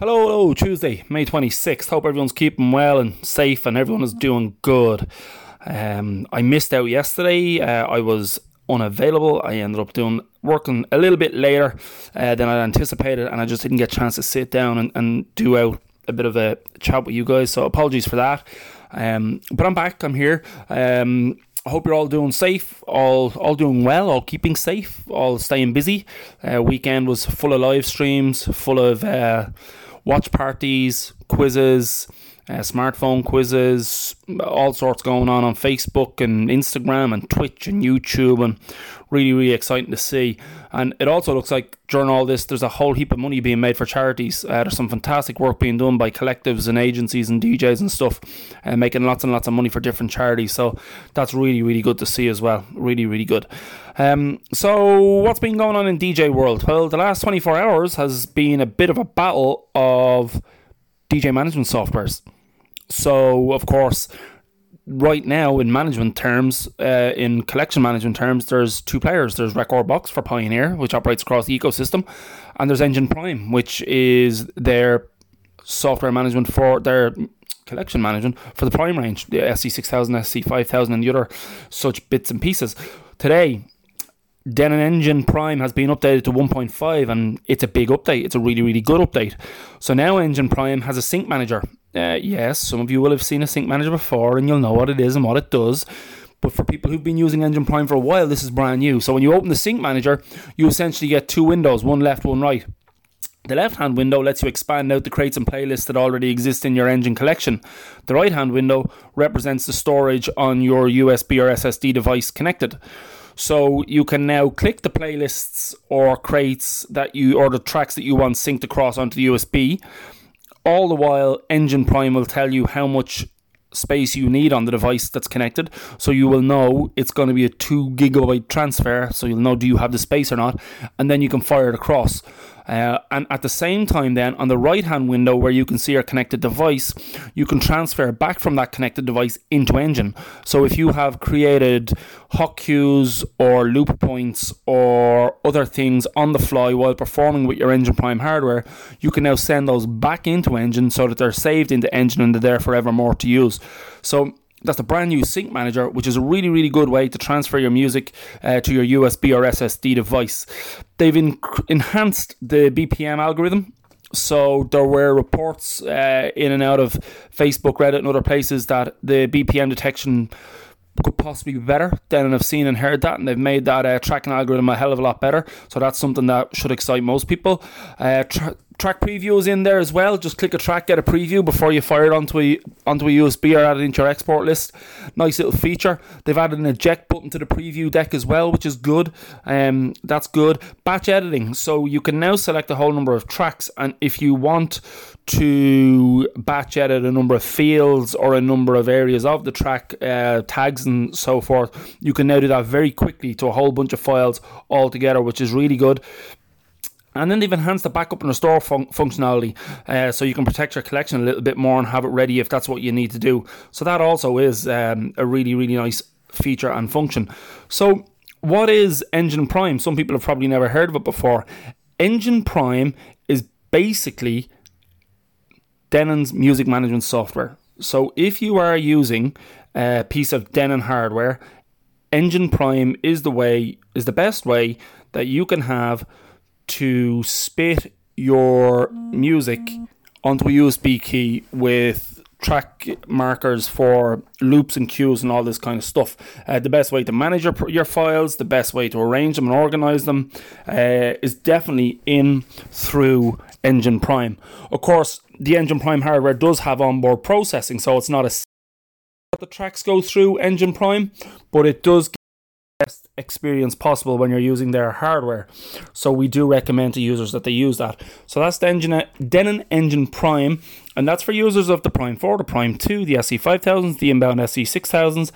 Hello, hello, Tuesday, May 26th. Hope everyone's keeping well and safe and everyone is doing good. Um, I missed out yesterday. Uh, I was unavailable. I ended up doing working a little bit later uh, than I anticipated, and I just didn't get a chance to sit down and, and do out a bit of a chat with you guys. So apologies for that. Um, but I'm back. I'm here. Um, I hope you're all doing safe, all all doing well, all keeping safe, all staying busy. Uh, weekend was full of live streams, full of uh, watch parties, quizzes, uh, smartphone quizzes, all sorts going on on Facebook and Instagram and Twitch and YouTube, and really, really exciting to see. And it also looks like during all this, there's a whole heap of money being made for charities. Uh, there's some fantastic work being done by collectives and agencies and DJs and stuff, uh, making lots and lots of money for different charities. So that's really, really good to see as well. Really, really good. Um, so what's been going on in DJ world? Well, the last 24 hours has been a bit of a battle of DJ management softwares. So, of course, right now in management terms, uh, in collection management terms, there's two players. There's Rekordbox for Pioneer, which operates across the ecosystem, and there's Engine Prime, which is their software management for their collection management for the Prime range, the SC6000, SC5000, and the other such bits and pieces. Today, Denon Engine Prime has been updated to 1.5 and it's a big update. It's a really, really good update. So now Engine Prime has a sync manager uh, yes, some of you will have seen a sync manager before and you'll know what it is and what it does. But for people who've been using Engine Prime for a while, this is brand new. So when you open the sync manager, you essentially get two windows, one left, one right. The left hand window lets you expand out the crates and playlists that already exist in your engine collection. The right hand window represents the storage on your USB or SSD device connected. So you can now click the playlists or crates that you or the tracks that you want synced across onto the USB all the while, Engine Prime will tell you how much space you need on the device that's connected. So you will know it's going to be a 2 gigabyte transfer. So you'll know do you have the space or not. And then you can fire it across. Uh, and at the same time, then on the right hand window where you can see your connected device, you can transfer back from that connected device into Engine. So if you have created hot cues or loop points or other things on the fly while performing with your Engine Prime hardware, you can now send those back into Engine so that they're saved into Engine and they're there forevermore to use. So that's a brand new sync manager, which is a really, really good way to transfer your music uh, to your USB or SSD device. They've enhanced the BPM algorithm. So there were reports uh, in and out of Facebook, Reddit, and other places that the BPM detection could possibly be better. Then I've seen and heard that, and they've made that uh, tracking algorithm a hell of a lot better. So that's something that should excite most people. Uh, tra- track previews in there as well. Just click a track, get a preview before you fire it onto a onto a USB or add it into your export list. Nice little feature. They've added an eject button to the preview deck as well, which is good. Um, that's good. Batch editing, so you can now select a whole number of tracks, and if you want to batch edit a number of fields or a number of areas of the track uh, tags and so forth, you can now do that very quickly to a whole bunch of files all together, which is really good. And then they've enhanced the backup and restore fun- functionality uh, so you can protect your collection a little bit more and have it ready if that's what you need to do. So that also is um, a really, really nice feature and function. So, what is Engine Prime? Some people have probably never heard of it before. Engine Prime is basically Denon's music management software. So, if you are using a piece of Denon hardware, Engine Prime is the way, is the best way that you can have to spit your music onto a USB key with track markers for loops and cues and all this kind of stuff. Uh, the best way to manage your, your files, the best way to arrange them and organize them uh, is definitely in through Engine Prime. Of course, the Engine Prime hardware does have onboard processing, so it's not a the tracks go through Engine Prime, but it does best experience possible when you're using their hardware. So we do recommend to users that they use that. So that's the engine, Denon Engine Prime, and that's for users of the Prime 4, the Prime 2, the SC 5000s, the inbound SC 6000s.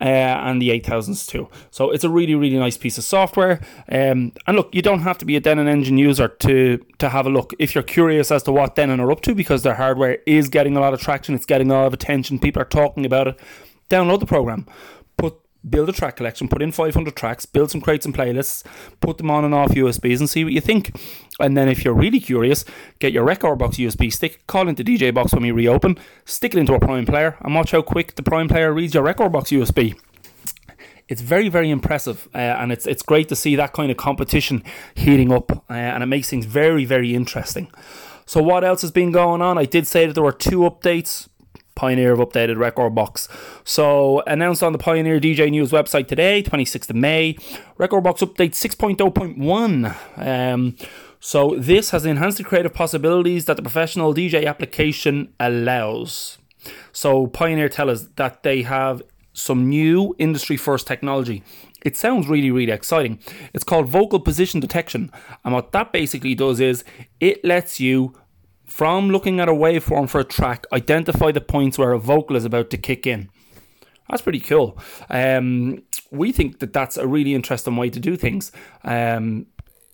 Uh, and the 8000s too. So it's a really, really nice piece of software. Um, and look, you don't have to be a Denon engine user to to have a look if you're curious as to what Denon are up to because their hardware is getting a lot of traction. It's getting a lot of attention. People are talking about it. Download the program build a track collection, put in 500 tracks, build some crates and playlists, put them on and off USBs and see what you think. And then if you're really curious, get your Rekordbox USB stick, call into DJ Box when we reopen, stick it into a Prime player, and watch how quick the Prime player reads your Rekordbox USB it's very very impressive uh, and it's it's great to see that kind of competition heating up uh, and it makes things very very interesting. So what else has been going on? I did say that there were two updates Pioneer have updated Rekordbox. So, announced on the Pioneer DJ News website today, 26th of May, Rekordbox update 6.0.1. Um, so, this has enhanced the creative possibilities that the professional DJ application allows. So, Pioneer tell us that they have some new industry first technology. It sounds really, really exciting. It's called vocal position detection. And what that basically does is it lets you from looking at a waveform for a track, identify the points where a vocal is about to kick in. That's pretty cool. Um, we think that that's a really interesting way to do things. Um,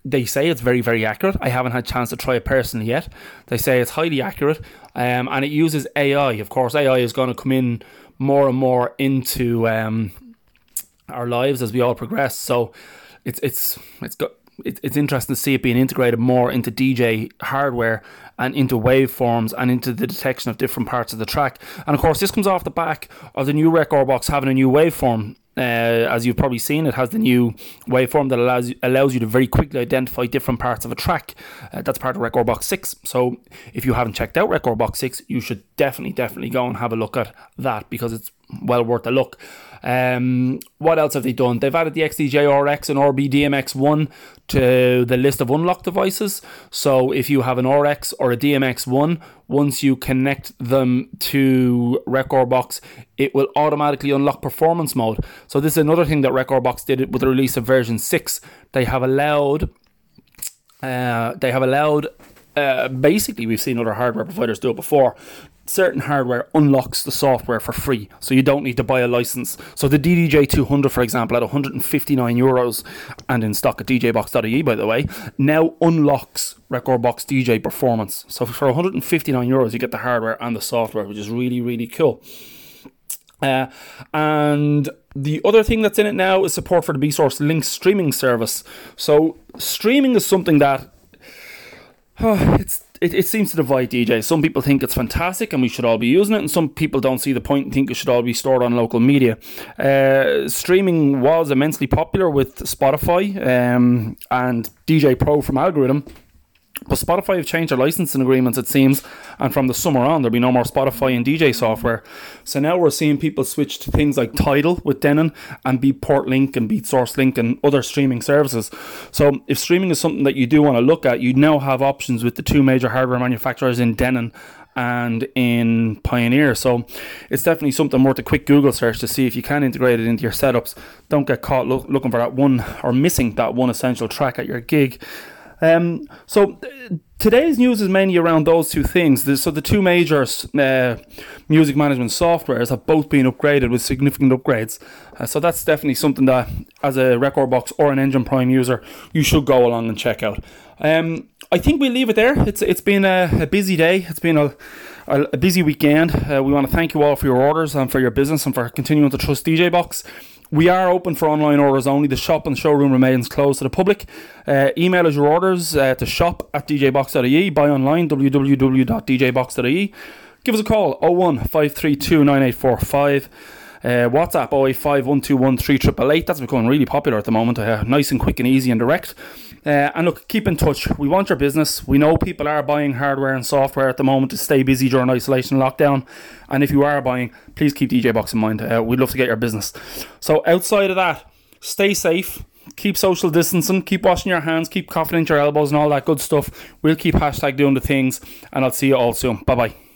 they say it's very, very accurate. I haven't had a chance to try it personally yet. They say it's highly accurate, um, and it uses AI. Of course, AI is going to come in more and more into um, our lives as we all progress. So it's it's it's got it, it's interesting to see it being integrated more into DJ hardware and into waveforms and into the detection of different parts of the track. And of course, this comes off the back of the new Rekordbox having a new waveform. Uh, as you've probably seen, it has the new waveform that allows you, allows you to very quickly identify different parts of a track. Uh, that's part of Rekordbox 6. So if you haven't checked out Rekordbox 6, you should definitely, definitely go and have a look at that because it's well worth a look. Um, what else have they done? They've added the XDJ RX and RB-DMX1 to the list of unlocked devices. So if you have an RX or a DMX1, once you connect them to Rekordbox, it will automatically unlock performance mode. So this is another thing that Rekordbox did with the release of version 6. They have allowed uh, they have allowed uh, basically we've seen other hardware providers do it before certain hardware unlocks the software for free, so you don't need to buy a license. So the DDJ 200, for example, at 159 euros and in stock at DJBox.ie, by the way, now unlocks Rekordbox DJ Performance. So for 159 euros, you get the hardware and the software, which is really really cool. Uh, and the other thing that's in it now is support for the BeatSource Link streaming service. So streaming is something that oh, it's it, it seems to divide DJs. Some people think it's fantastic and we should all be using it, and some people don't see the point and think it should all be stored on local media. Uh, streaming was immensely popular with Spotify um, and DJ Pro from Algoriddim but Spotify have changed their licensing agreements, it seems, and from the summer on, there'll be no more Spotify and DJ software. So now we're seeing people switch to things like Tidal with Denon and Beatport Link and BeatSource Link and other streaming services. So if streaming is something that you do want to look at, you now have options with the two major hardware manufacturers in Denon and in Pioneer. So it's definitely something worth a quick Google search to see if you can integrate it into your setups. Don't get caught lo- looking for that one or missing that one essential track at your gig. Um, so today's news is mainly around those two things. So the two major uh, music management softwares have both been upgraded with significant upgrades. Uh, so that's definitely something that, as a Rekordbox or an Engine Prime user, you should go along and check out. Um, I think we'll leave it there. It's it's been a, a busy day. It's been a a, busy weekend. Uh, we want to thank you all for your orders and for your business and for continuing to trust DJ Box. We are open for online orders only. The shop and showroom remains closed to the public. Uh, email us your orders uh, to shop at djbox.ie. Buy online, www.djbox.ie. Give us a call, 01 532 9845. Uh, WhatsApp 085 That's becoming really popular at the moment. Uh, nice and quick and easy and direct. Uh, and look, keep in touch. We want your business. We know people are buying hardware and software at the moment to stay busy during isolation lockdown. And if you are buying, please keep DJ Box in mind. Uh, we'd love to get your business. So outside of that, stay safe. Keep social distancing, keep washing your hands, keep coughing into your elbows and all that good stuff. We'll keep hashtag doing the things, and I'll see you all soon. Bye bye.